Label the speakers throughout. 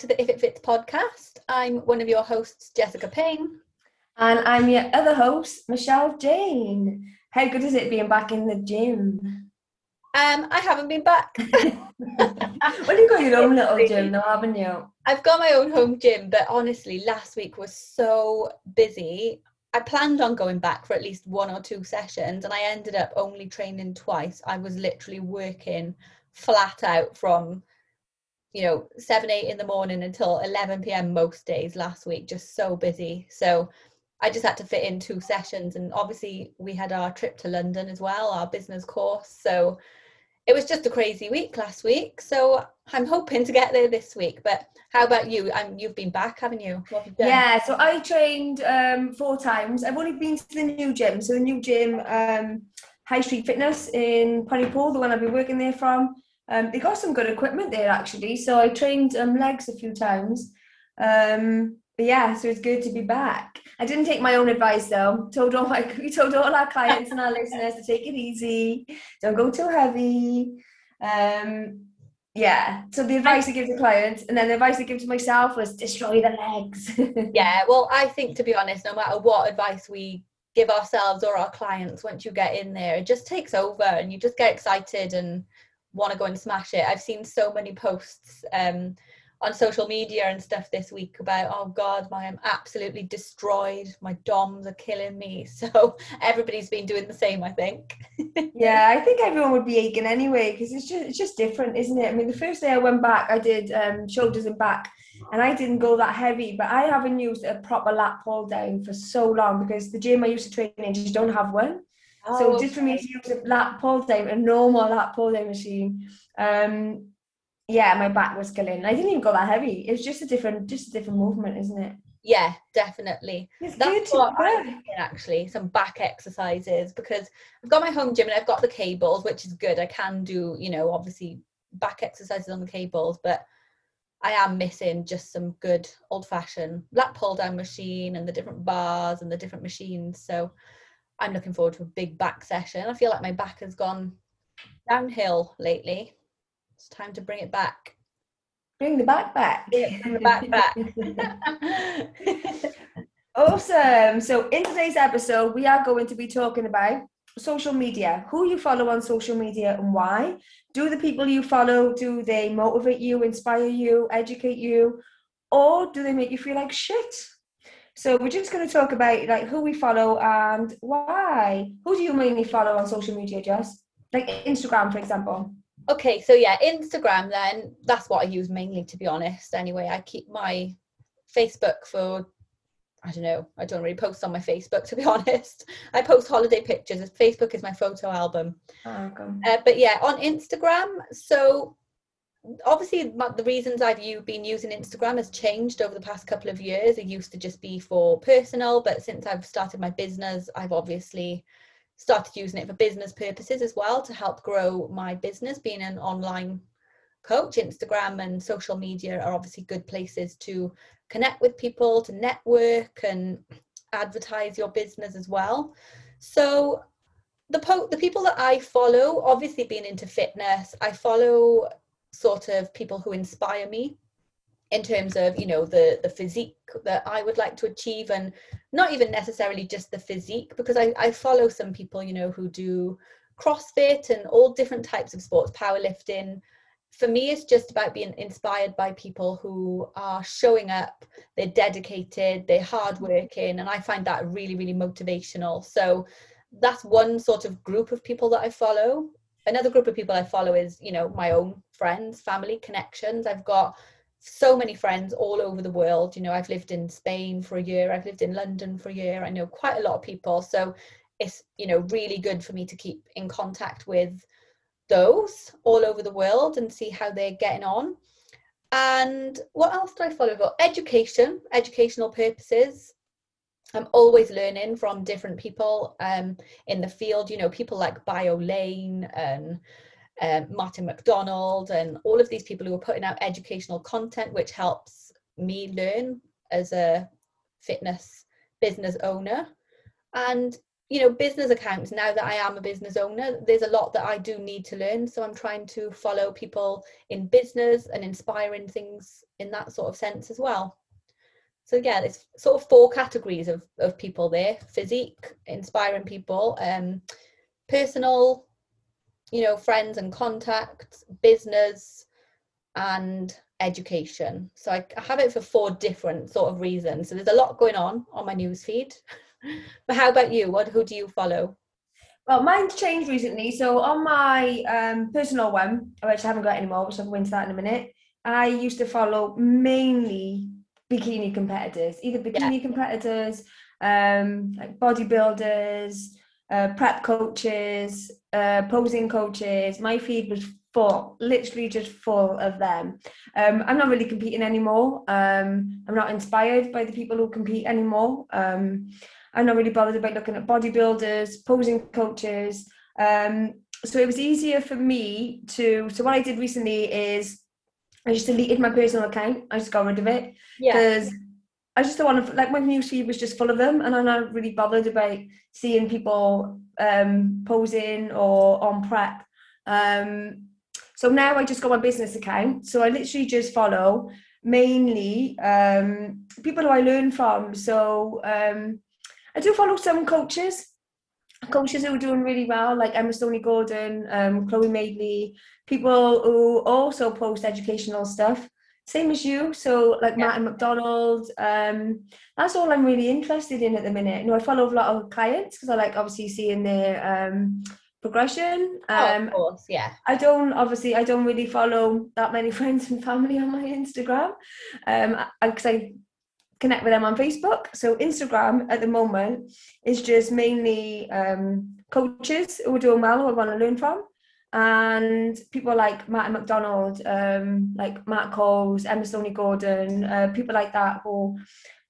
Speaker 1: to the If It Fits podcast. I'm one of your hosts, Jessica Payne.
Speaker 2: And I'm your other host, Michelle Jane. How good is it being back in the gym?
Speaker 1: Um, I haven't been back.
Speaker 2: well, you got your own little gym now, haven't you?
Speaker 1: I've got my own home gym, but honestly, last week was so busy. I planned on going back for at least one or two sessions, and I ended up only training twice. I was literally working flat out from you know 7 8 in the morning until 11 p.m most days last week just so busy. So i just had to fit in two sessions and obviously we had our trip to london as well our business course. So it was just a crazy week last week. So i'm hoping to get there this week but how about you? Um, you've been back haven't you, you
Speaker 2: yeah so i trained um, four times. I've only been to the new gym. So the new gym um, high street fitness in pontypool the one i've been working there from um, they got some good equipment there actually. So I trained um, legs a few times. Um, but yeah, so it's good to be back. I didn't take my own advice though. Told all my we told all our clients and our listeners to take it easy. Don't go too heavy. Um, yeah. So the advice I give to clients and then the advice I give to myself was destroy the legs.
Speaker 1: yeah. Well, I think to be honest, no matter what advice we give ourselves or our clients, once you get in there, it just takes over and you just get excited and want to go and smash it. I've seen so many posts um, on social media and stuff this week about, oh God, my, I'm absolutely destroyed. My DOMs are killing me. So everybody's been doing the same, I think.
Speaker 2: yeah, I think everyone would be aching anyway because it's just it's just different, isn't it? I mean, the first day I went back, I did um, shoulders and back, and I didn't go that heavy, but I haven't used a proper lat pull down for so long because the gym I used to train in just don't have one. Oh, so just for me to use a lat pull down, a normal lat pull down machine, um, yeah, my back was killing. I didn't even go that heavy. It's just a different, just a different movement, isn't it?
Speaker 1: Yeah, definitely.
Speaker 2: It's That's what I'm
Speaker 1: actually. Some back exercises because I've got my home gym and I've got the cables, which is good. I can do, you know, obviously back exercises on the cables, but I am missing just some good old fashioned lat pull down machine and the different bars and the different machines. So I'm looking forward to a big back session. I feel like my back has gone downhill lately. It's time to bring it back.
Speaker 2: Bring the back back.
Speaker 1: Yeah, bring the back back.
Speaker 2: awesome. So in today's episode, we are going to be talking about social media. Who you follow on social media and why? Do the people you follow do they motivate you, inspire you, educate you, or do they make you feel like shit? So we're just going to talk about like who we follow and why. Who do you mainly follow on social media, Jess? Like Instagram, for example.
Speaker 1: Okay, so yeah, Instagram then, that's what I use mainly to be honest. Anyway, I keep my Facebook for I don't know, I don't really post on my Facebook to be honest. I post holiday pictures. Facebook is my photo album.
Speaker 2: Oh, okay.
Speaker 1: uh, but yeah, on Instagram, so obviously the reasons I've been using Instagram has changed over the past couple of years. It used to just be for personal, but since I've started my business, I've obviously started using it for business purposes as well to help grow my business. Being an online coach, Instagram and social media are obviously good places to connect with people, to network and advertise your business as well. So the po- the people that I follow, obviously being into fitness, I follow sort of people who inspire me in terms of you know the the physique that i would like to achieve and not even necessarily just the physique because i, I follow some people you know who do crossfit and all different types of sports powerlifting. For me it's just about being inspired by people who are showing up they're dedicated they're hardworking and i find that really really motivational. So that's one sort of group of people that i follow another group of people I follow is, you know, my own friends, family, connections. I've got so many friends all over the world. You know, I've lived in Spain for a year, I've lived in London for a year. I know quite a lot of people. So it's, you know, really good for me to keep in contact with those all over the world and see how they're getting on. And what else do I follow for? Education, educational purposes. I'm always learning from different people um, in the field, you know, people like Biolayne and um, Martin McDonald and all of these people who are putting out educational content, which helps me learn as a fitness business owner. And you know business accounts now that i am a business owner there's a lot that i do need to learn so i'm trying to follow people in business and inspiring things in that sort of sense as well so yeah there's sort of four categories of, of people there physique inspiring people um personal you know friends and contacts business and education so I, I have it for four different sort of reasons so there's a lot going on on my news feed but how about you? What who do you follow?
Speaker 2: Well, mine's changed recently. So on my um, personal one, which I haven't got anymore, so I'll go into that in a minute, I used to follow mainly bikini competitors, either bikini yeah. competitors, um, like bodybuilders, uh, prep coaches, uh, posing coaches. My feed was full, literally just full of them. Um, I'm not really competing anymore. Um, I'm not inspired by the people who compete anymore. Um, I'm not really bothered about looking at bodybuilders, posing coaches. Um, so it was easier for me to. So what I did recently is I just deleted my personal account. I just got rid of it because yeah. I just don't want to. Like my newsfeed was just full of them, and I'm not really bothered about seeing people um, posing or on prep. Um, so now I just got my business account. So I literally just follow mainly um, people who I learn from. So um, I do follow some coaches, coaches who are doing really well, like Emma Storey-Gordon, um, Chloe Madeley, people who also post educational stuff. Same as you, so like yeah. Martin McDonald. Um, that's all I'm really interested in at the minute. You know, I follow a lot of clients because I like obviously seeing their um, progression.
Speaker 1: Um, oh, of um, course, yeah.
Speaker 2: I don't obviously I don't really follow that many friends and family on my Instagram, um, because I connect with them on Facebook. So Instagram at the moment is just mainly um, coaches who are doing well, who I want to learn from, and people like Martin McDonald, um, like Matt Coles, Emma Storey-Gordon, uh, people like that who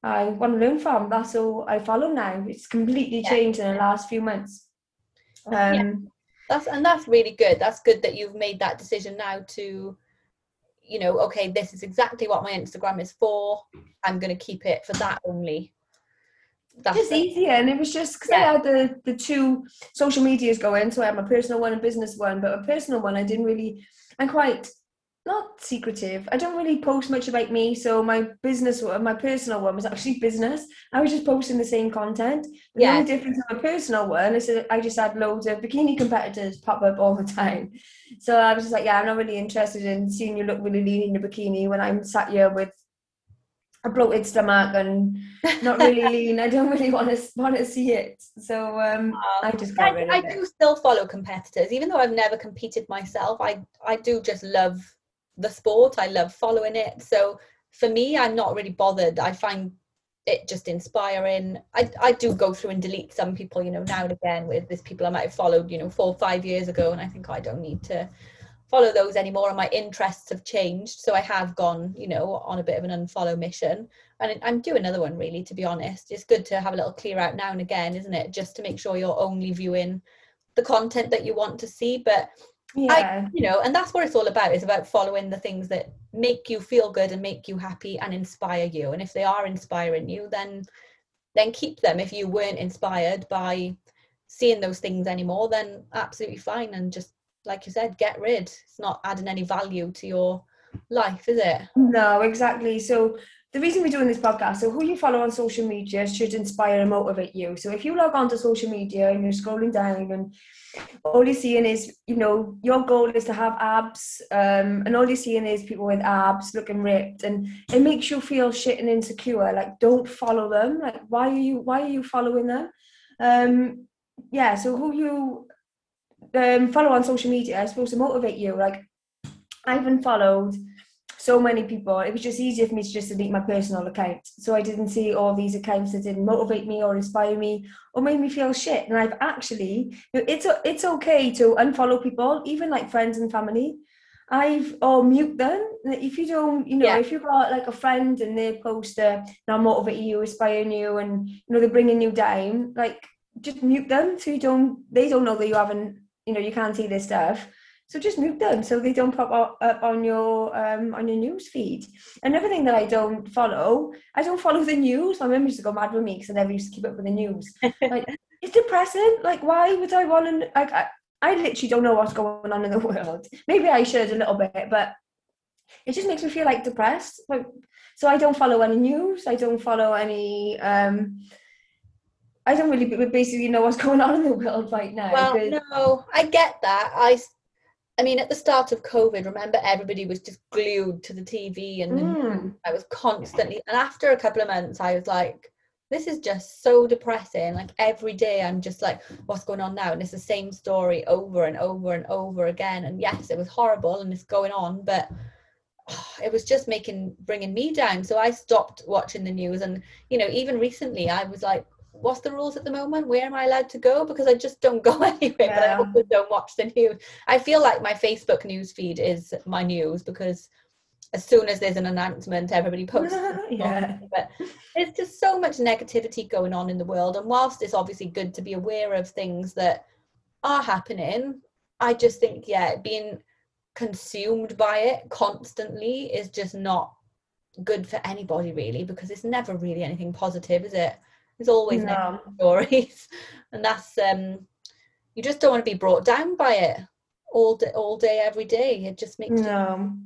Speaker 2: I want to learn from. That's all I follow now. It's completely yeah. changed in the last few months.
Speaker 1: Um, yeah. That's and that's really good. That's good that you've made that decision now to you know, okay, this is exactly what my Instagram is for. I'm going to keep it for that only.
Speaker 2: That's just it. easier, and it was just because yeah. I had the the two social medias going, so I had my personal one and business one. But a personal one, I didn't really. I'm quite not secretive. I don't really post much about me. So my business my personal one was actually business. I was just posting the same content. The yeah. only difference in my personal one is that I just had loads of bikini competitors pop up all the time. So I was just like, yeah, I'm not really interested in seeing you look really lean in your bikini when I'm sat here with a bloated stomach and not really lean. I don't really want to want to see it. So um, um, I just got rid of
Speaker 1: I
Speaker 2: it.
Speaker 1: do still follow competitors, even though I've never competed myself. I I do just love the sport. I love following it. So for me, I'm not really bothered. I find it just inspiring. I, I do go through and delete some people, you know, now and again with this people I might have followed, you know, four or five years ago. And I think oh, I don't need to follow those anymore. And my interests have changed. So I have gone, you know, on a bit of an unfollow mission. And I'm doing another one really, to be honest. It's good to have a little clear out now and again, isn't it? Just to make sure you're only viewing the content that you want to see. But yeah. I, you know, and that's what it's all about is about following the things that make you feel good and make you happy and inspire you. And if they are inspiring you, then then keep them. If you weren't inspired by seeing those things anymore, then absolutely fine. And just like you said, get rid. It's not adding any value to your life, is it?
Speaker 2: No, exactly. So the reason we're doing this podcast, so who you follow on social media should inspire and motivate you. So if you log on to social media and you're scrolling down and all you're seeing is, you know, your goal is to have abs, um, and all you're seeing is people with abs looking ripped, and it makes you feel shit and insecure. Like, don't follow them. Like, why are you why are you following them? Um, yeah. So who you um, follow on social media is supposed to motivate you. Like, I've been followed so many people. It was just easier for me to just delete my personal account. So I didn't see all these accounts that didn't motivate me or inspire me or made me feel shit. And I've actually, you know, it's it's okay to unfollow people, even like friends and family. I've or mute them if you don't, you know, yeah. if you've got like a friend and they post a now motivating you, inspiring you, and you know they're bringing you down, like just mute them so you don't they don't know that you haven't, you know, you can't see this stuff so just mute them so they don't pop up on your um, on your news feed. Another thing that I don't follow, I don't follow the news. My mum used to go mad with me because I never used to keep up with the news. like, it's depressing. Like, why would I want to? Like, I, I literally don't know what's going on in the world. Maybe I should a little bit, but it just makes me feel like depressed. Like, so I don't follow any news. I don't follow any. um I don't really basically know what's going on in the world right now.
Speaker 1: Well, no, I get that. I, I mean, at the start of COVID, remember everybody was just glued to the TV, and
Speaker 2: Mm.
Speaker 1: I was constantly. And after a couple of months, I was like, "This is just so depressing." Like every day, I'm just like, "What's going on now?" And it's the same story over and over and over again. And yes, it was horrible, and it's going on, but it was just making bringing me down so i stopped watching the news and you know even recently i was like what's the rules at the moment? Where am i allowed to go? Because i just don't go anywhere but i also don't watch the news. I feel like my facebook news feed is my news because as soon as there's an announcement everybody posts
Speaker 2: yeah.
Speaker 1: but there's just so much negativity going on in the world. And whilst it's obviously good to be aware of things that are happening i just think yeah being consumed by it constantly is just not good for anybody really because it's never really anything positive is it there's always
Speaker 2: No.
Speaker 1: stories and that's um you just don't want to be brought down by it all day all day every day it just makes you
Speaker 2: No.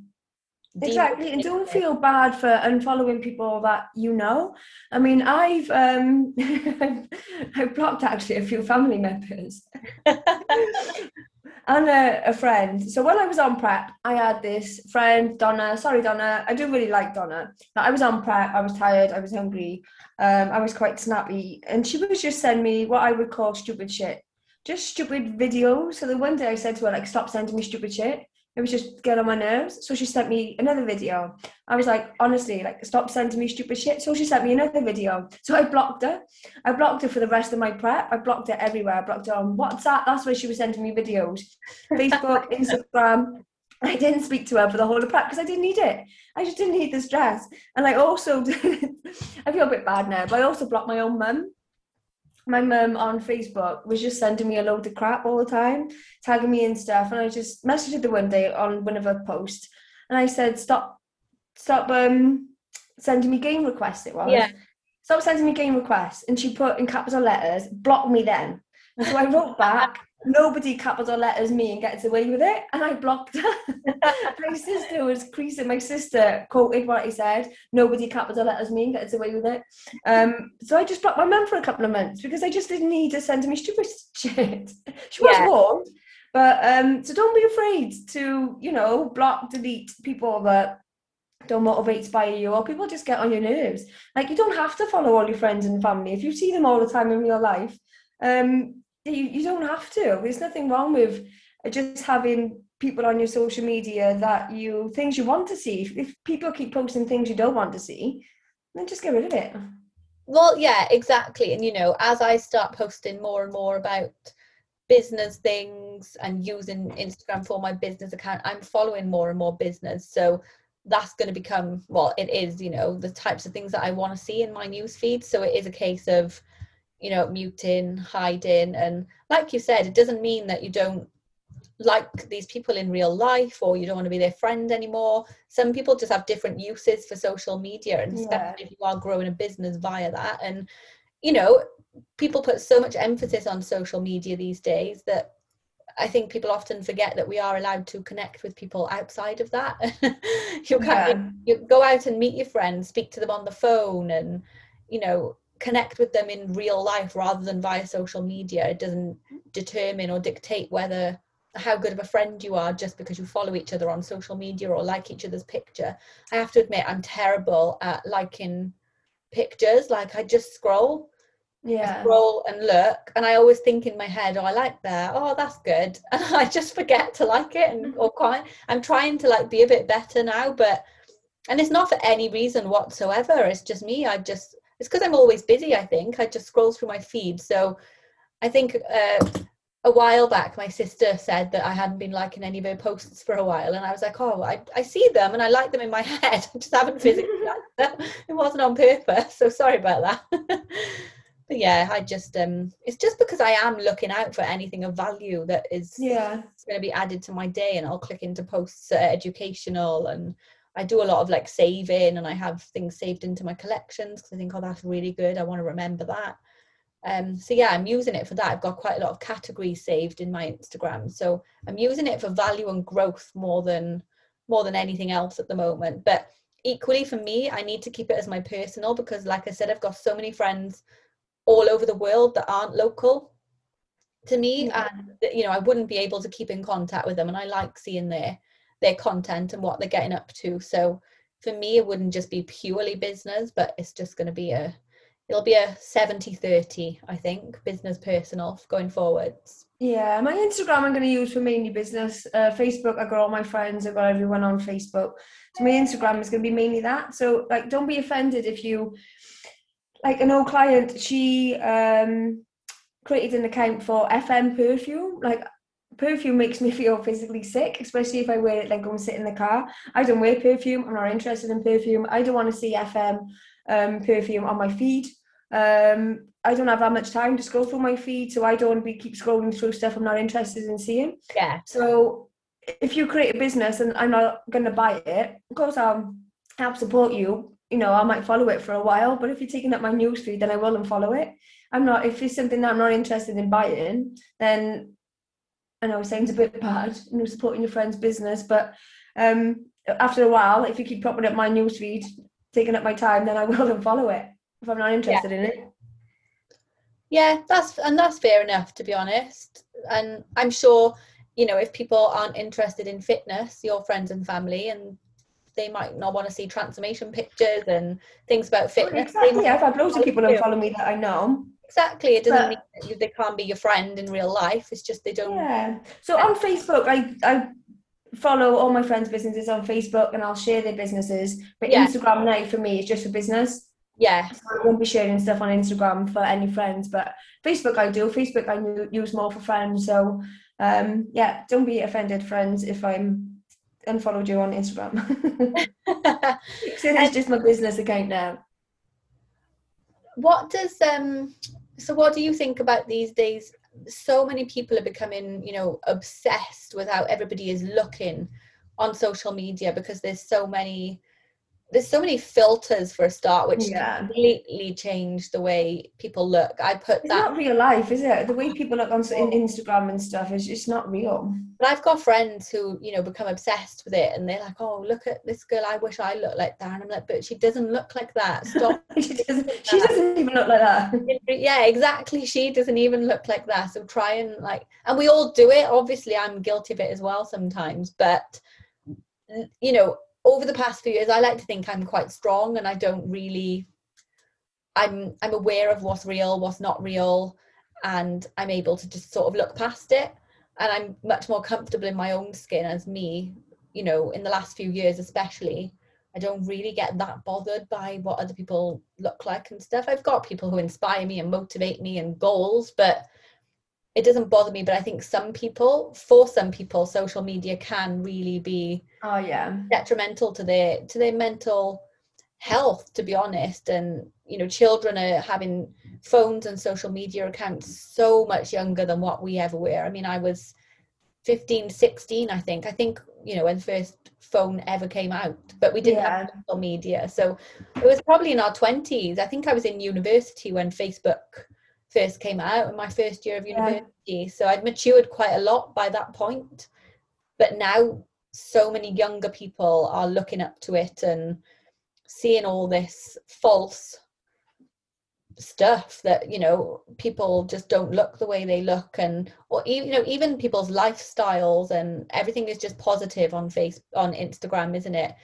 Speaker 2: Exactly, and don't feel bad for unfollowing people that you know. I mean, I've um, I've blocked actually a few family members and a, a friend. So when I was on prep, I had this friend, Donna. Sorry, Donna. I do really like Donna. But I was on prep. I was tired. I was hungry. Um, I was quite snappy, and she was just sending me what I would call stupid shit, just stupid videos. So the one day I said to her like, "Stop sending me stupid shit." It was just get on my nerves. So she sent me another video. I was like, honestly, like, stop sending me stupid shit. So she sent me another video. So I blocked her. I blocked her for the rest of my prep. I blocked her everywhere. I blocked her on WhatsApp. That's where she was sending me videos. Facebook, Instagram. I didn't speak to her for the whole of prep because I didn't need it. I just didn't need the stress. And I also, I feel a bit bad now, but I also blocked my own mum. My mum on Facebook was just sending me a load of crap all the time, tagging me and stuff. And I just messaged her the one day on one of her posts, and I said, "Stop, stop, um, sending me game requests." It was,
Speaker 1: Yeah.
Speaker 2: Stop sending me game requests. And she put in capital letters, "Block me then." So I wrote back, "Nobody capital letters me and gets away with it," and I blocked her. my sister was creasing. My sister quoted what he said, "Nobody capital letters me and gets away with it." Um, so I just blocked my mum for a couple of months because I just didn't need to send her sending me stupid shit. She was
Speaker 1: Yeah.
Speaker 2: warned, but um, so don't be afraid to, you know, block, delete people that don't motivate, inspire you, or people just get on your nerves. Like you don't have to follow all your friends and family if you see them all the time in real life. Um, you, you don't have to. There's nothing wrong with uh, just having people on your social media that you things you want to see. If, if people keep posting things you don't want to see, then just get rid of it.
Speaker 1: Well, yeah, exactly. And you know, as I start posting more and more about business things and using Instagram for my business account, I'm following more and more business. So that's going to become, well, it is, you know, the types of things that I want to see in my news feed. So it is a case of, you know, muting, hiding. And like you said, it doesn't mean that you don't like these people in real life or you don't want to be their friend anymore. Some people just have different uses for social media, and
Speaker 2: Yeah.
Speaker 1: especially if you are growing a business via that. And, you know, people put so much emphasis on social media these days that I think people often forget that we are allowed to connect with people outside of that. you can
Speaker 2: Yeah.
Speaker 1: you go out and meet your friends, speak to them on the phone, and you know connect with them in real life rather than via social media. It doesn't determine or dictate whether how good of a friend you are just because you follow each other on social media or like each other's picture. I have to admit, I'm terrible at liking pictures. Like I just scroll
Speaker 2: Yeah.
Speaker 1: scroll and look and i always think in my head oh i like that oh that's good and i just forget to like it and mm-hmm. or quite i'm trying to like be a bit better now but and it's not for any reason whatsoever it's just me i just it's because i'm always busy i think. I just scroll through my feed. So i think uh, a while back my sister said that i hadn't been liking any of her posts for a while and i was like oh i, I see them and i like them in my head. I just haven't physically liked them. It wasn't on purpose so sorry about that. But yeah i just um it's just because i am looking out for anything of value that is
Speaker 2: Yeah.
Speaker 1: going to be added to my day and i'll click into posts that are educational and i do a lot of like saving and i have things saved into my collections because i think oh that's really good i want to remember that Um, so yeah, I'm using it for that. I've got quite a lot of categories saved in my Instagram. So I'm using it for value and growth more than more than anything else at the moment. But equally for me, I need to keep it as my personal because like I said, I've got so many friends all over the world that aren't local to me and you know I wouldn't be able to keep in contact with them and I like seeing their their content and what they're getting up to. So for me it wouldn't just be purely business, but it's just going to be a it'll be a 70 30 i think business personal going forwards.
Speaker 2: Yeah my instagram i'm going to use for mainly business. Uh, facebook i got all my friends i got everyone on facebook. So my instagram is going to be mainly that. So like don't be offended if you like an old client she um created an account for fm perfume. Like perfume makes me feel physically sick, especially if I wear it like go and sit in the car. I don't wear perfume. I'm not interested in perfume. I don't want to see FM um, perfume on my feed. Um, I don't have that much time to scroll through my feed, so I don't want to be keep scrolling through stuff I'm not interested in seeing.
Speaker 1: Yeah.
Speaker 2: So if you create a business and I'm not going to buy it, of course I'll help support you. You know, I might follow it for a while, but if you're taking up my newsfeed, then I will unfollow it. I'm not. If it's something that I'm not interested in buying, then I know it sounds a bit bad, you know, supporting your friend's business, but um, after a while, if you keep popping up my newsfeed, taking up my time, then I will unfollow it if I'm not interested yeah. in it.
Speaker 1: Yeah, that's and that's fair enough to be honest. And I'm sure, you know, if people aren't interested in fitness, your friends and family, and they might not want to see transformation pictures and things about fitness.
Speaker 2: Oh, exactly. I've had loads of people unfollow me that I know.
Speaker 1: Exactly. It doesn't but, mean they can't be your friend in real life. It's just they don't.
Speaker 2: Yeah. So on Facebook, I I follow all my friends' businesses on Facebook and I'll share their businesses. But yeah. Instagram now for me is just for business.
Speaker 1: Yeah.
Speaker 2: So I won't be sharing stuff on Instagram for any friends, but Facebook I do. Facebook I use more for friends. So um, yeah, don't be offended, friends, if I'm unfollowed you on Instagram. so it's just my business account now.
Speaker 1: What does um so what do you think about these days? So many people are becoming you know obsessed with how everybody is looking on social media because there's so many there's so many filters for a start which yeah. completely change the way people look. I put
Speaker 2: it's
Speaker 1: that
Speaker 2: not real life is it? The way oh, people look on instagram and stuff is just not real.
Speaker 1: But i've got friends who you know become obsessed with it and they're like oh look at this girl. I wish i looked like that. And i'm like but she doesn't look like that. Stop
Speaker 2: she, doesn't, she doesn't even look like that.
Speaker 1: Yeah exactly. She doesn't even look like that. So try and like and we all do it. Obviously i'm guilty of it as well sometimes but you know over the past few years, I like to think I'm quite strong and I don't really I'm I'm aware of what's real, what's not real, and I'm able to just sort of look past it. And I'm much more comfortable in my own skin as me, you know, in the last few years especially. I don't really get that bothered by what other people look like and stuff. I've got people who inspire me and motivate me and goals, but it doesn't bother me but i think some people for some people social media can really be
Speaker 2: oh yeah.
Speaker 1: detrimental to their to their mental health to be honest. And you know children are having phones and social media accounts so much younger than what we ever were. I mean i was 15 16 i think. I think you know when the first phone ever came out but we didn't yeah. have social media. So it was probably in our 20s i think i was in university when facebook first came out in my first year of university. Yeah. So I'd matured quite a lot by that point. But now so many younger people are looking up to it and seeing all this false stuff that you know people just don't look the way they look and or even you know even people's lifestyles and everything is just positive on face on instagram isn't it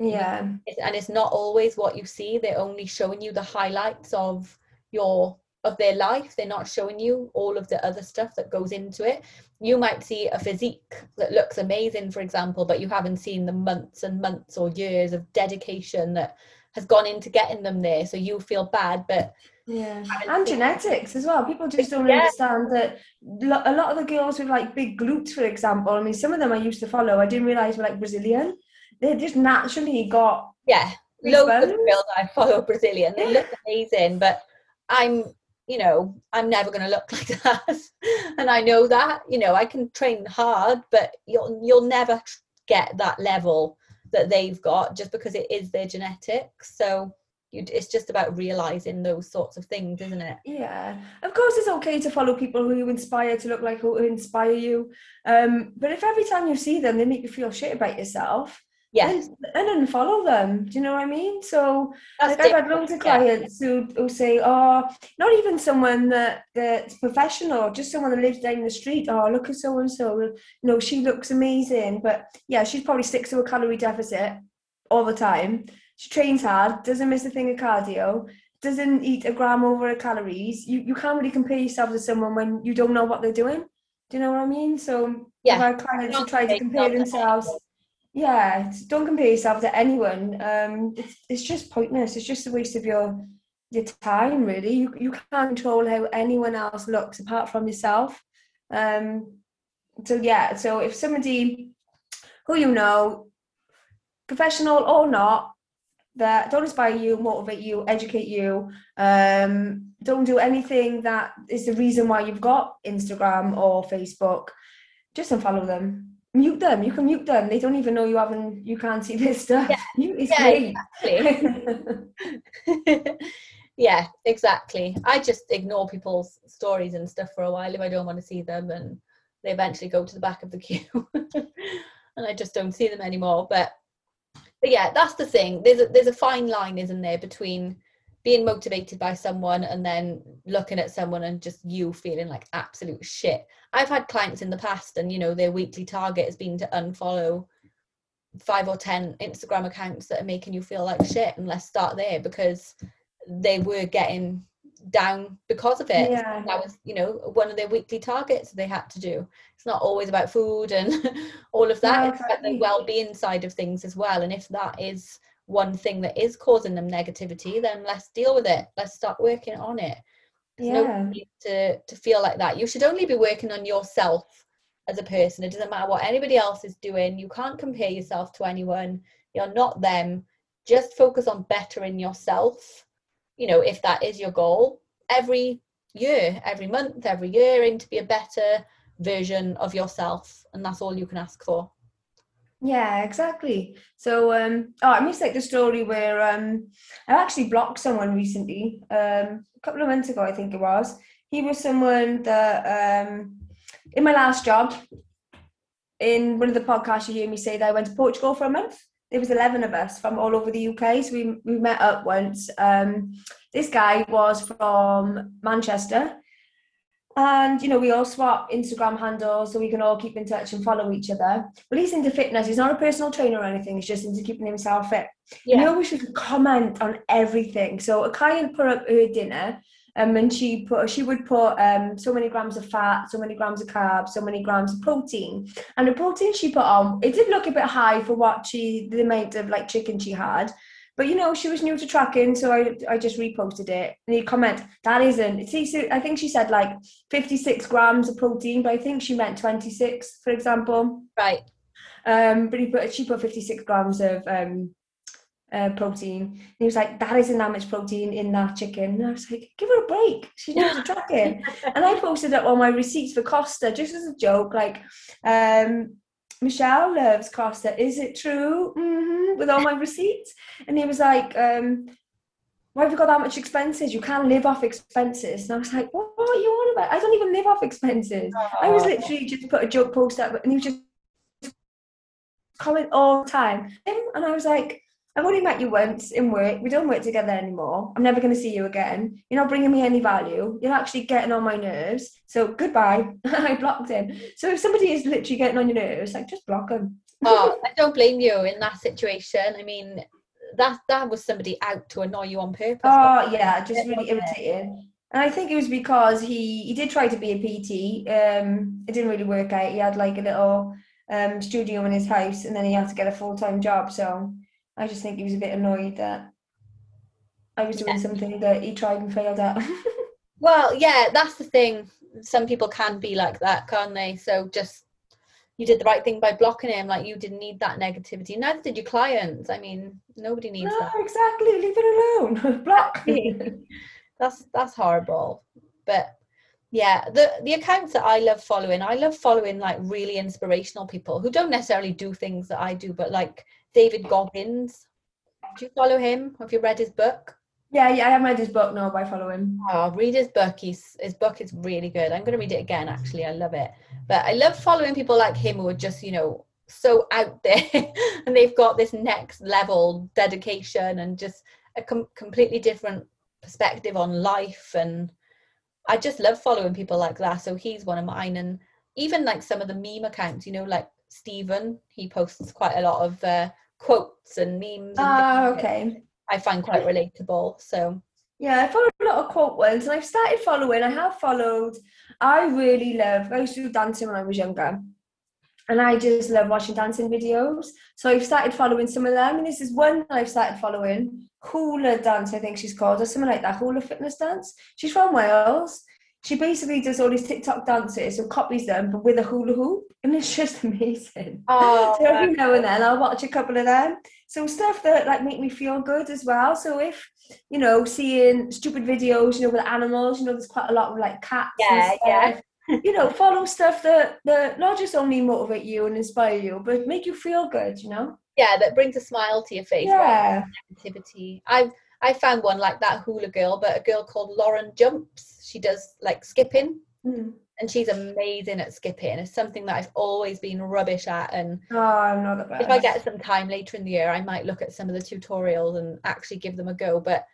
Speaker 2: yeah
Speaker 1: and it's not always what you see they're only showing you the highlights of your of their life they're not showing you all of the other stuff that goes into it. You might see a physique that looks amazing for example but you haven't seen the months and months or years of dedication that has gone into getting them there so you feel bad but
Speaker 2: yeah. And genetics as well. People just don't yeah. understand that a lot of the girls with like big glutes for example i mean some of them i used to follow i didn't realize were like brazilian. They just naturally got
Speaker 1: yeah. Loads of girls i follow brazilian. They look amazing but i'm you know i'm never going to look like that. And i know that you know i can train hard but you'll you'll never get that level that they've got just because it is their genetics. So you, it's just about realizing those sorts of things isn't it?
Speaker 2: Yeah, of course, it's okay to follow people who you inspire to look like who inspire you. Um, but if every time you see them, they make you feel shit about yourself,
Speaker 1: yes
Speaker 2: then, then unfollow them. Do you know what I mean? So,
Speaker 1: that's
Speaker 2: like I've had loads of
Speaker 1: yeah.
Speaker 2: clients who, who say, "Oh, not even someone that that's professional, just someone that lives down the street. Oh, look at so and so. You know, she looks amazing, but yeah, she probably sticks to a calorie deficit all the time. She trains hard, doesn't miss a thing of cardio." Doesn't eat a gram over her calories. You you can't really compare yourself to someone when you don't know what they're doing. Do you know what I mean? So
Speaker 1: Yeah.
Speaker 2: I've clients who try to
Speaker 1: compare
Speaker 2: themselves yeah don't compare yourself to anyone. Um it's, it's just pointless. It's just a waste of your your time really. You, you can't control how anyone else looks apart from yourself. Um so yeah so if somebody who you know professional or not that don't inspire you motivate you educate you um don't do anything that is the reason why you've got instagram or facebook just unfollow them mute them you can mute them. They don't even know you haven't you can't see this stuff.
Speaker 1: Yeah. Yeah,
Speaker 2: great.
Speaker 1: exactly. yeah exactly. I just ignore people's stories and stuff for a while if i don't want to see them and they eventually go to the back of the queue and i just don't see them anymore. But but yeah that's the thing. There's a there's a fine line isn't there between being motivated by someone and then looking at someone and just you feeling like absolute shit. I've had clients in the past and you know their weekly target has been to unfollow five or ten instagram accounts that are making you feel like shit and let's start there because they were getting down because of it.
Speaker 2: Yeah.
Speaker 1: that was you know one of their weekly targets they had to do. It's not always about food and all of that.
Speaker 2: No,
Speaker 1: it's about the
Speaker 2: exactly.
Speaker 1: well-being side of things as well. And if that is one thing that is causing them negativity then let's deal with it. Let's start working on it. There's no
Speaker 2: Yeah.
Speaker 1: need to to feel like that. You should only be working on yourself as a person. It doesn't matter what anybody else is doing. You can't compare yourself to anyone. You're not them. Just focus on bettering yourself you know if that is your goal. Every year every month every year aim to be a better version of yourself and that's all you can ask for
Speaker 2: Yeah, exactly. So, um, oh, I missed like the story where um, I actually blocked someone recently, um, a couple of months ago, I think it was. He was someone that, um, in my last job, in one of the podcasts, you hear me say that I went to Portugal for a month. There was eleven of us from all over the UK, so we we met up once. Um, this guy was from Manchester, and you know we all swap Instagram handles so we can all keep in touch and follow each other. But he's into fitness. He's not a personal trainer or anything. He's just into keeping himself fit. And he
Speaker 1: yeah
Speaker 2: always would comment on everything. So a client put up her dinner, um, and she put she would put um so many grams of fat, so many grams of carbs, so many grams of protein. And the protein she put on, it did look a bit high for what she the amount of like chicken she had. But you know, she was new to tracking, so I I just reposted it. And he comment, that isn't see, I think she said like 56 grams of protein, but I think she meant 26, for example.
Speaker 1: right
Speaker 2: Um, but he put she put 56 grams of um uh, protein. And he was like, that isn't that much protein in that chicken. And I was like, give her a break. She's new to tracking. and I posted up all my receipts for Costa just as a joke, like, um, Michelle loves Costa. Is it true? hmm With all my receipts. And he was like, um, why have you got that much expenses? You can't live off expenses. And I was like, what, what are you on about? I don't even live off expenses. I was literally just put a joke post up and he was just comment all the time. And I was like, I've only met you once in work. We don't work together anymore. I'm never going to see you again. You're not bringing me any value. You're actually getting on my nerves. So goodbye. I blocked him. So if somebody is literally getting on your nerves, like just block them.
Speaker 1: oh i don't blame you in that situation i mean that that was somebody out to annoy you on purpose
Speaker 2: Oh yeah, just really irritating. And I think it was because he he did try to be a PT. Um, it didn't really work out. He had like a little um studio in his house, and then he had to get a full time job. So I just think he was a bit annoyed that I was doing
Speaker 1: Yeah.
Speaker 2: something that he tried and failed at.
Speaker 1: Well, yeah, that's the thing. Some people can be like that, can't they? So just you did the right thing by blocking him. Like you didn't need that negativity. Neither did your clients. I mean, nobody needs
Speaker 2: no,
Speaker 1: that.
Speaker 2: exactly. Leave it alone. Block.
Speaker 1: That's that's horrible. But yeah, the the accounts that I love following, I love following like really inspirational people who don't necessarily do things that I do, but like David Goggins. Do you follow him? Have you read his book?
Speaker 2: Yeah, yeah, I haven't read his book, no, but I follow him.
Speaker 1: Oh, read his book. He's, his book is really good. I'm going to read it again, actually. I love it. But I love following people like him who are just, you know, so out there and they've got this next level dedication and just a com- completely different perspective on life. And I just love following people like that. So he's one of mine. And even like some of the meme accounts, you know, like Stephen, he posts quite a lot of uh, quotes and memes.
Speaker 2: Ah, uh, okay.
Speaker 1: I find quite relatable. So
Speaker 2: yeah, I follow a lot of quote ones, and I've started following. I have followed. I really love. I used to do dancing when I was younger, and I just love watching dancing videos. So I've started following some of them, and this is one I've started following. Hula dance, I think she's called, or something like that. Hula fitness dance. She's from Wales. She basically does all these TikTok dances and copies them, but with a hula hoop, and it's just amazing. Oh, so every now and then I'll watch a couple of them. So stuff that like make me feel good as well. So if you know, seeing stupid videos, you know, with animals, you know, there's quite a lot of like cats.
Speaker 1: Yeah, yeah.
Speaker 2: you know, follow stuff that that not just only motivate you and inspire you, but make you feel good. You know.
Speaker 1: Yeah, that brings a smile to your face.
Speaker 2: Yeah.
Speaker 1: Negativity. I've I found one like that hula girl, but a girl called Lauren Jumps. She does like skipping. Mm and she's amazing at skipping. It's something that I've always been rubbish at. And
Speaker 2: oh, I'm not the best.
Speaker 1: If I get some time later in the year, I might look at some of the tutorials and actually give them a go. But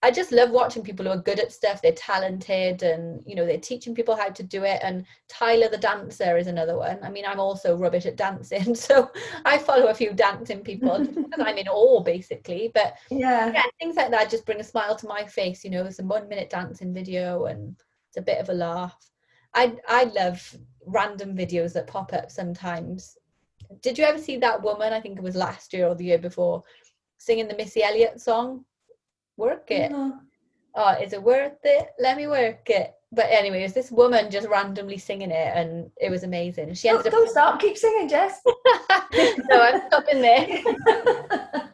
Speaker 1: I just love watching people who are good at stuff. They're talented, and you know they're teaching people how to do it. And Tyler the dancer is another one. I mean, I'm also rubbish at dancing, so I follow a few dancing people because I'm in awe, basically. But
Speaker 2: yeah.
Speaker 1: yeah, things like that just bring a smile to my face. You know, it's a one minute dancing video, and it's a bit of a laugh. I I love random videos that pop up sometimes. Did you ever see that woman? I think it was last year or the year before, singing the Missy Elliott song, "Work It." Oh, is it worth it? Let me work it. But anyway, it was this woman just randomly singing it, and it was amazing. She
Speaker 2: ended don't, up. Don't stop, keep singing, Jess.
Speaker 1: no, I'm stopping there.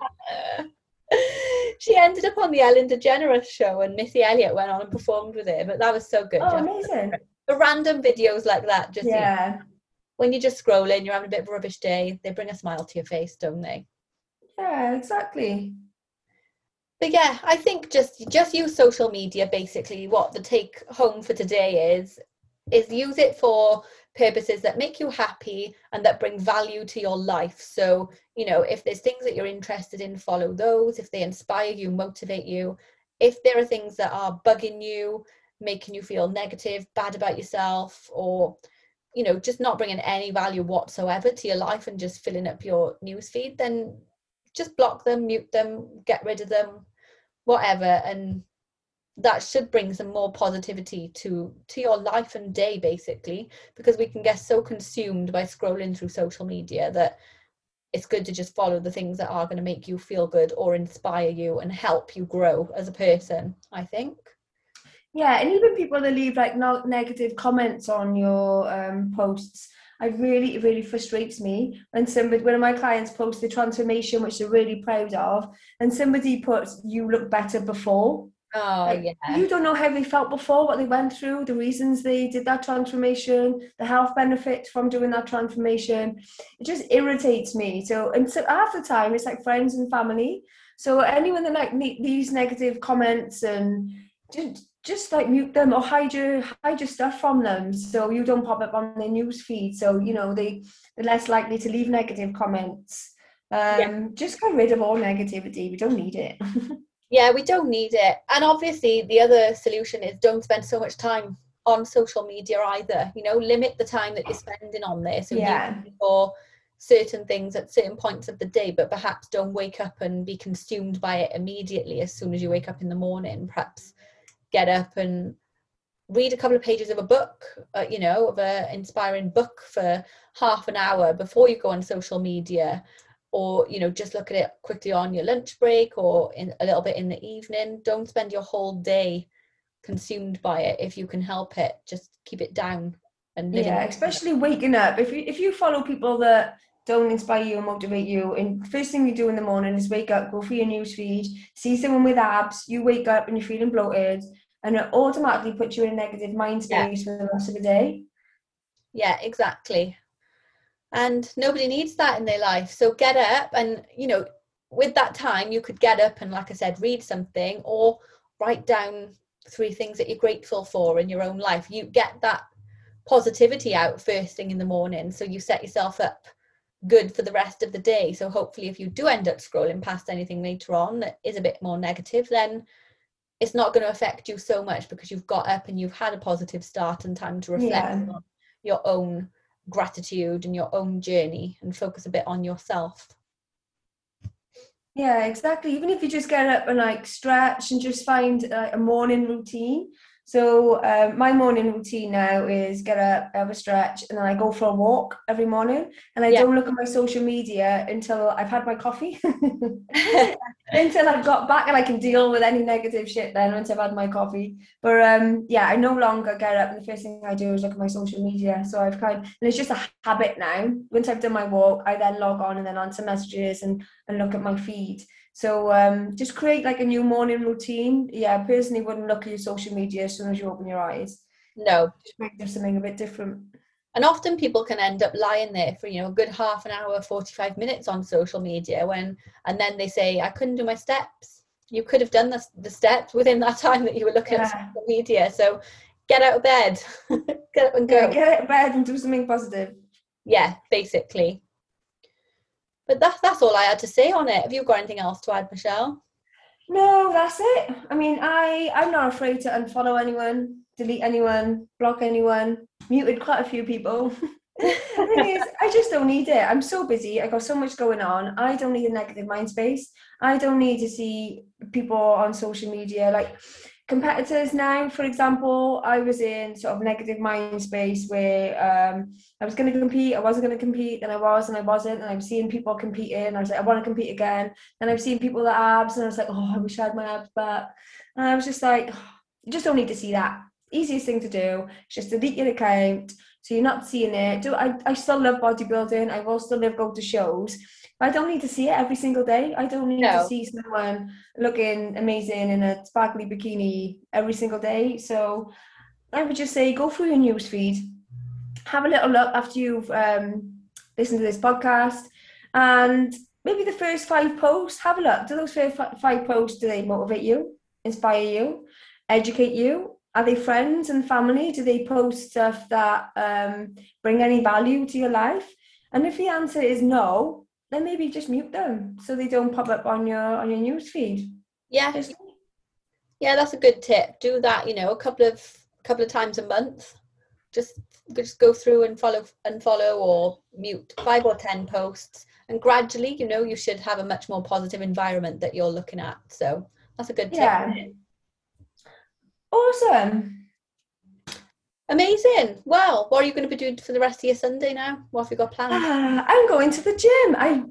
Speaker 1: she ended up on the Ellen DeGeneres show, and Missy Elliott went on and performed with it. But that was so good.
Speaker 2: Oh, amazing!
Speaker 1: the random videos like that just
Speaker 2: yeah
Speaker 1: you know, when you're just scrolling you're having a bit of a rubbish day they bring a smile to your face don't they
Speaker 2: yeah exactly
Speaker 1: but yeah i think just just use social media basically what the take home for today is is use it for purposes that make you happy and that bring value to your life. So you know if there's things that you're interested in follow those. If they inspire you motivate you. If there are things that are bugging you making you feel negative, bad about yourself, or you know, just not bringing any value whatsoever to your life and just filling up your newsfeed, then just block them, mute them, get rid of them, whatever. And that should bring some more positivity to to your life and day basically because we can get so consumed by scrolling through social media that it's good to just follow the things that are going to make you feel good or inspire you and help you grow as a person i think
Speaker 2: yeah, and even people that leave like no negative comments on your um, posts, I really, it really frustrates me when somebody, one of my clients posts the transformation, which they're really proud of, and somebody puts, "You look better before."
Speaker 1: Oh like, yeah.
Speaker 2: You don't know how they felt before, what they went through, the reasons they did that transformation, the health benefits from doing that transformation. It just irritates me. So, and so half the time, it's like friends and family. So anyone that like these negative comments and just just like mute them or hide your hide your stuff from them so you don't pop up on their news feed. So you know they they're less likely to leave negative comments. Um yeah. just get rid of all negativity. We don't need it.
Speaker 1: Yeah we don't need it. And obviously the other solution is don't spend so much time on social media either. You know limit the time that you're spending on there so
Speaker 2: yeah.
Speaker 1: for certain things at certain points of the day but perhaps don't wake up and be consumed by it immediately as soon as you wake up in the morning perhaps get up and read a couple of pages of a book, uh, you know, of an inspiring book for half an hour before you go on social media, or you know, just look at it quickly on your lunch break or in a little bit in the evening. Don't spend your whole day consumed by it if you can help it. Just keep it down and
Speaker 2: yeah, especially waking up. If you if you follow people that don't inspire you and motivate you. And first thing you do in the morning is wake up, go for your news feed, see someone with abs, you wake up and you're feeling bloated, and it automatically puts you in a negative mind space yeah. for the rest of the day.
Speaker 1: Yeah, exactly. And nobody needs that in their life. So get up and, you know, with that time, you could get up and, like I said, read something or write down three things that you're grateful for in your own life. You get that positivity out first thing in the morning. So you set yourself up good for the rest of the day. So hopefully, if you do end up scrolling past anything later on that is a bit more negative, then it's not going to affect you so much because you've got up and you've had a positive start and time to reflect yeah. on your own gratitude and your own journey and focus a bit on yourself.
Speaker 2: Yeah, exactly. Even if you just get up and like stretch and just find uh, a morning routine, so um, my morning routine now is get up, have a stretch, and then I go for a walk every morning. And I yeah. don't look at my social media until I've had my coffee, until I've got back and I can deal with any negative shit. Then once I've had my coffee, but um, yeah, I no longer get up and the first thing I do is look at my social media. So I've kind, of, and it's just a habit now. Once I've done my walk, I then log on and then answer messages and and look at my feed. So um, just create like a new morning routine. Yeah, I personally wouldn't look at your social media as soon as you open your eyes.
Speaker 1: No.
Speaker 2: Just make them something a bit different.
Speaker 1: And often people can end up lying there for, you know, a good half an hour, 45 minutes on social media when, and then they say, I couldn't do my steps. You could have done the, the steps within that time that you were looking yeah. at social media. So get out of bed, get up and go.
Speaker 2: Yeah, get out of bed and do something positive.
Speaker 1: Yeah, basically. But that's that's all I had to say on it. Have you got anything else to add, Michelle?
Speaker 2: No, that's it. I mean, I I'm not afraid to unfollow anyone, delete anyone, block anyone, muted quite a few people. is, I just don't need it. I'm so busy. I got so much going on. I don't need a negative mind space. I don't need to see people on social media like competitors now for example i was in sort of negative mind space where um, i was going to compete i wasn't going to compete and i was and i wasn't and i'm seeing people competing i was like i want to compete again. And i've seen people with abs and i was like oh i wish i had my abs back. And i was just like oh, you just don't need to see that. Easiest thing to do is just delete your account so you're not seeing it. Do i, I still love bodybuilding. I will still live go to shows I don't need to see it every single day. I don't need no. to see someone looking amazing in a sparkly bikini every single day. So I would just say go through your news feed, have a little look after you've um, listened to this podcast, and maybe the first five posts, have a look. Do those first five posts, do they motivate you, inspire you, educate you? Are they friends and family? Do they post stuff that um, bring any value to your life? And if the answer is no, then maybe just mute them so they don't pop up on your on your news feed.
Speaker 1: Yeah. Just... Yeah, that's a good tip. Do that, you know, a couple of couple of times a month. Just just go through and follow and follow or mute five or ten posts and gradually, you know, you should have a much more positive environment that you're looking at. So that's a good tip. Yeah.
Speaker 2: Awesome.
Speaker 1: Amazing. Well, what are you going to be doing for the rest of your Sunday now? What have you got planned?
Speaker 2: Uh, I'm going to the gym. I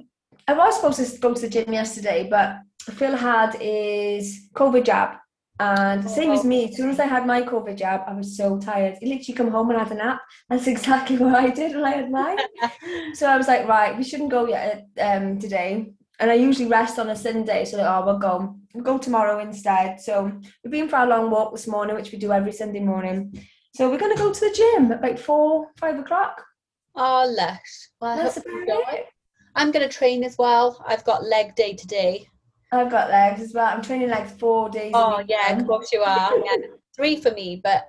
Speaker 2: I was supposed to go to the gym yesterday, but Phil had his COVID jab. And same as me, as soon as I had my COVID jab, I was so tired. He literally come home and had a nap. That's exactly what I did when I had mine. so I was like, right, we shouldn't go yet um, today. And I usually rest on a Sunday, so like, oh, we'll go. We'll go tomorrow instead. So we've been for a long walk this morning, which we do every Sunday morning. So we're going to go to the gym at like four, five o'clock.
Speaker 1: Oh, lush. Well, That's about it. I'm going to train as well. I've got leg day today.
Speaker 2: I've got legs as well. I'm training legs four days.
Speaker 1: Oh, yeah, of course you are. yeah, three for me, but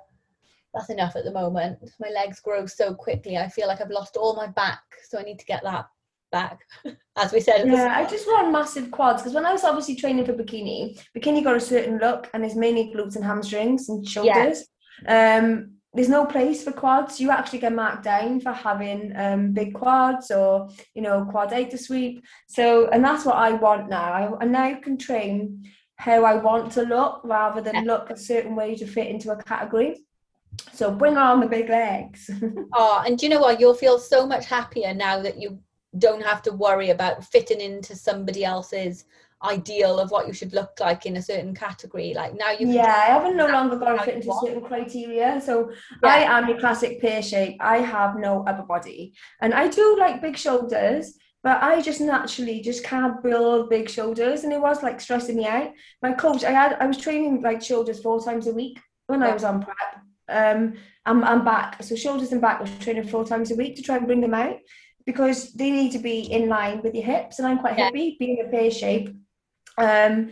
Speaker 1: that's enough at the moment. My legs grow so quickly. I feel like I've lost all my back, so I need to get that back, as we said.
Speaker 2: Yeah, I just want massive quads because when I was obviously training for bikini, bikini got a certain look and it's mainly glutes and hamstrings and shoulders. Yeah. Um, there's no place for quads. You actually get marked down for having um, big quads or you know quad data sweep. So and that's what I want now. I, and now can train how I want to look rather than look a certain way to fit into a category. So bring on the big legs.
Speaker 1: oh, and do you know what? You'll feel so much happier now that you don't have to worry about fitting into somebody else's ideal of what you should look like in a certain category. Like now you
Speaker 2: Yeah, I haven't no longer got to fit into certain criteria. So yeah. I am a classic pear shape. I have no upper body. And I do like big shoulders, but I just naturally just can't build big shoulders. And it was like stressing me out. My coach, I had I was training like shoulders four times a week when yeah. I was on prep. Um I'm I'm back. So shoulders and back was training four times a week to try and bring them out because they need to be in line with your hips, and I'm quite
Speaker 1: Yeah.
Speaker 2: hippie, being a pear shape. Um,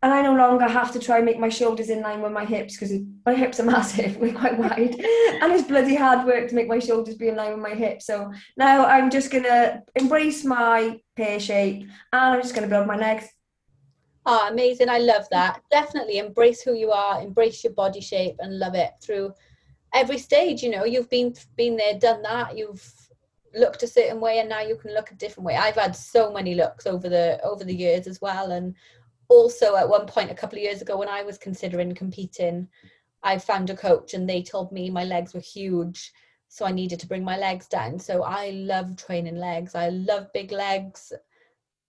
Speaker 2: and I no longer have to try and make my shoulders in line with my hips because my hips are massive, we're quite wide, and it's bloody hard work to make my shoulders be in line with my hips. So now I'm just gonna embrace my pear shape, and I'm just gonna build my legs.
Speaker 1: Oh, amazing. I love that. Definitely embrace who you are, embrace your body shape and love it through every stage. You know, you've been been there, done that, you've looked a certain way and now you can look a different way. I've had so many looks over the over the years as well. And also at one point a couple of years ago when I was considering competing, I found a coach and they told me my legs were huge. So I needed to bring my legs down. So I love training legs. I love big legs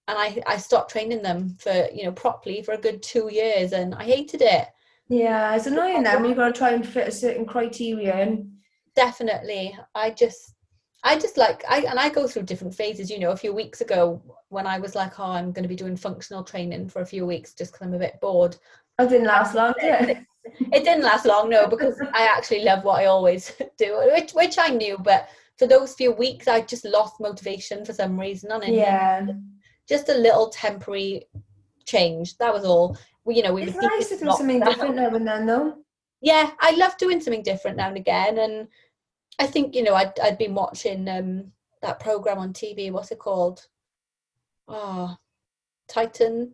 Speaker 1: and I, I stopped training them for you know properly for a good two years and I hated it
Speaker 2: Yeah, it's annoying then when you've got to try and fit a certain criteria and
Speaker 1: definitely I just I just like I and I go through different phases you know a few weeks ago when I was like oh I'm going to be doing functional training for a few weeks just because I'm a bit bored oh,
Speaker 2: that didn't last long, did it?
Speaker 1: it didn't last long no because I actually love what I always do which which I knew but for those few weeks I just lost motivation for some reason and I
Speaker 2: Yeah.
Speaker 1: just a little temporary change that was all we you know we
Speaker 2: It's
Speaker 1: were
Speaker 2: nice to do something different now and then, though.
Speaker 1: yeah i love doing something different now and again and i think you know i'd, I'd been watching um that program on tv what's it called oh titan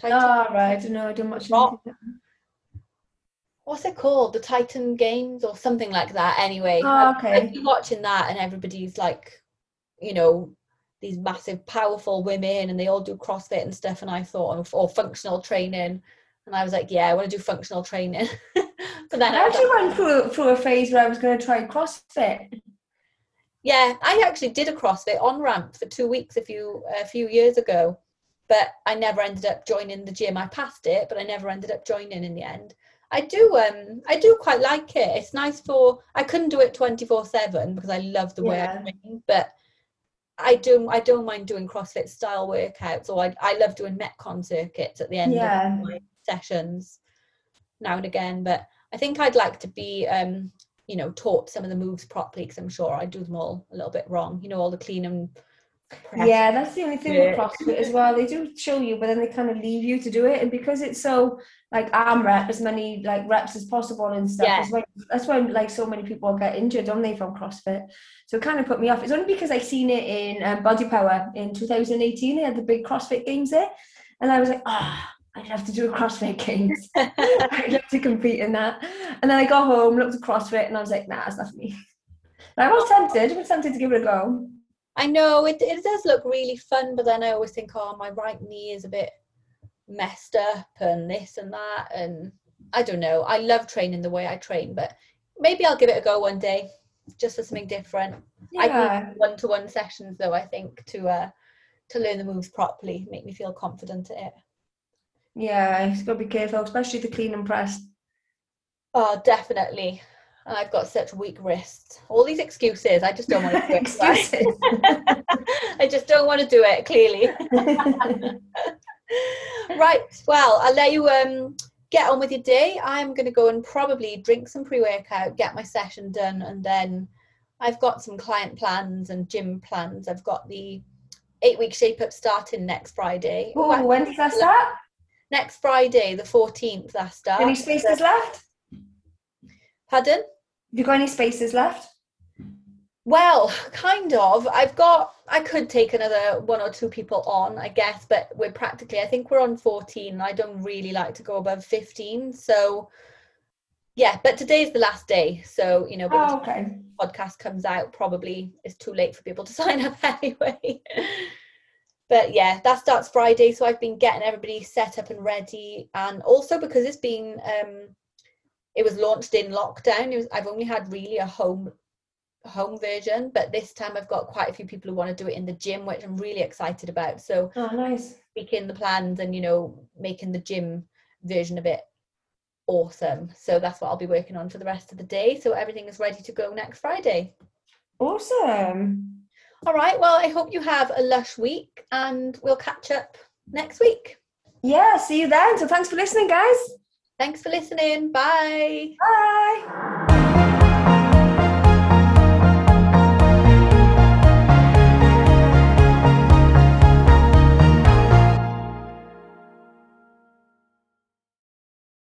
Speaker 1: titan
Speaker 2: Oh, right. I don't know. I don't much.
Speaker 1: Rock. what's it called the titan games or something like that anyway
Speaker 2: Oh, okay.
Speaker 1: I've been watching that and everybody's like you know these massive powerful women and they all do crossfit and stuff and i thought or functional training and i was like yeah i want to do functional training then
Speaker 2: I
Speaker 1: I
Speaker 2: actually went through through a phase where I was going to try CrossFit.
Speaker 1: yeah i actually did a crossfit on ramp for two weeks a few a few years ago but i never ended up joining the gym i passed it but i never ended up joining in the end i do um i do quite like it it's nice for i couldn't do it 24 7 because i love the way i
Speaker 2: Yeah.
Speaker 1: train but I do. I don't mind doing CrossFit style workouts, or I, I love doing Metcon circuits at the end
Speaker 2: Yeah.
Speaker 1: of my sessions now and again. But I think I'd like to be, um, you know, taught some of the moves properly because I'm sure I do them all a little bit wrong. You know, all the clean and press.
Speaker 2: Yeah, that's the only thing
Speaker 1: Yeah.
Speaker 2: with CrossFit as well. They do show you, but then they kind of leave you to do it, and because it's so like arm rep as many like reps as possible and stuff.
Speaker 1: Yeah.
Speaker 2: That's why that's why like so many people get injured, don't they, from CrossFit? So it kind of put me off. It's only because I seen it in um, Body Power in 2018. They had the big CrossFit games there, and I was like, ah. I'd love to do a CrossFit Games. I'd love to compete in that. And then I got home, looked at CrossFit, and I was like, nah, it's not for me. But I was tempted. I was tempted to give it a go.
Speaker 1: I know it, it does look really fun, but then I always think, oh, my right knee is a bit messed up and this and that. And I don't know. I love training the way I train, but maybe I'll give it a go one day just for something different. I
Speaker 2: Yeah.
Speaker 1: need one to one sessions though, I think, to uh to learn the moves properly, make me feel confident at it.
Speaker 2: Yeah, you got to be careful, especially the clean and press.
Speaker 1: Oh, definitely. And I've got such weak wrists. All these excuses. I just don't want to do it.
Speaker 2: Excuses.
Speaker 1: I just don't want to do it, clearly. right well i'll let you um get on with your day i'm going to go and probably drink some pre-workout get my session done and then i've got some client plans and gym plans i've got the eight week shape up starting next friday
Speaker 2: oh, when does that start?
Speaker 1: Next friday the 14th that starts
Speaker 2: Any spaces left?
Speaker 1: pardon
Speaker 2: Have you got any spaces left?
Speaker 1: Well, kind of. I've got, I could take another one or two people on, I guess, but we're practically, I think we're on 14. I don't really like to go above 15. So, yeah, but today's the last day. So, you know,
Speaker 2: Oh, okay.
Speaker 1: the podcast comes out, probably it's too late for people to sign up anyway. But yeah, that starts Friday. So I've been getting everybody set up and ready. And also because it's been, um, it was launched in lockdown. It was, I've only had really a home home version but this time i've got quite a few people who want to do it in the gym which i'm really excited about so
Speaker 2: Oh, nice.
Speaker 1: tweaking the plans and you know making the gym version of it awesome so that's what i'll be working on for the rest of the day so everything is ready to go next friday
Speaker 2: Awesome.
Speaker 1: All right well i hope you have a lush week and we'll catch up next week
Speaker 2: Yeah, see you then. So thanks for listening, guys.
Speaker 1: thanks for listening bye
Speaker 2: Bye.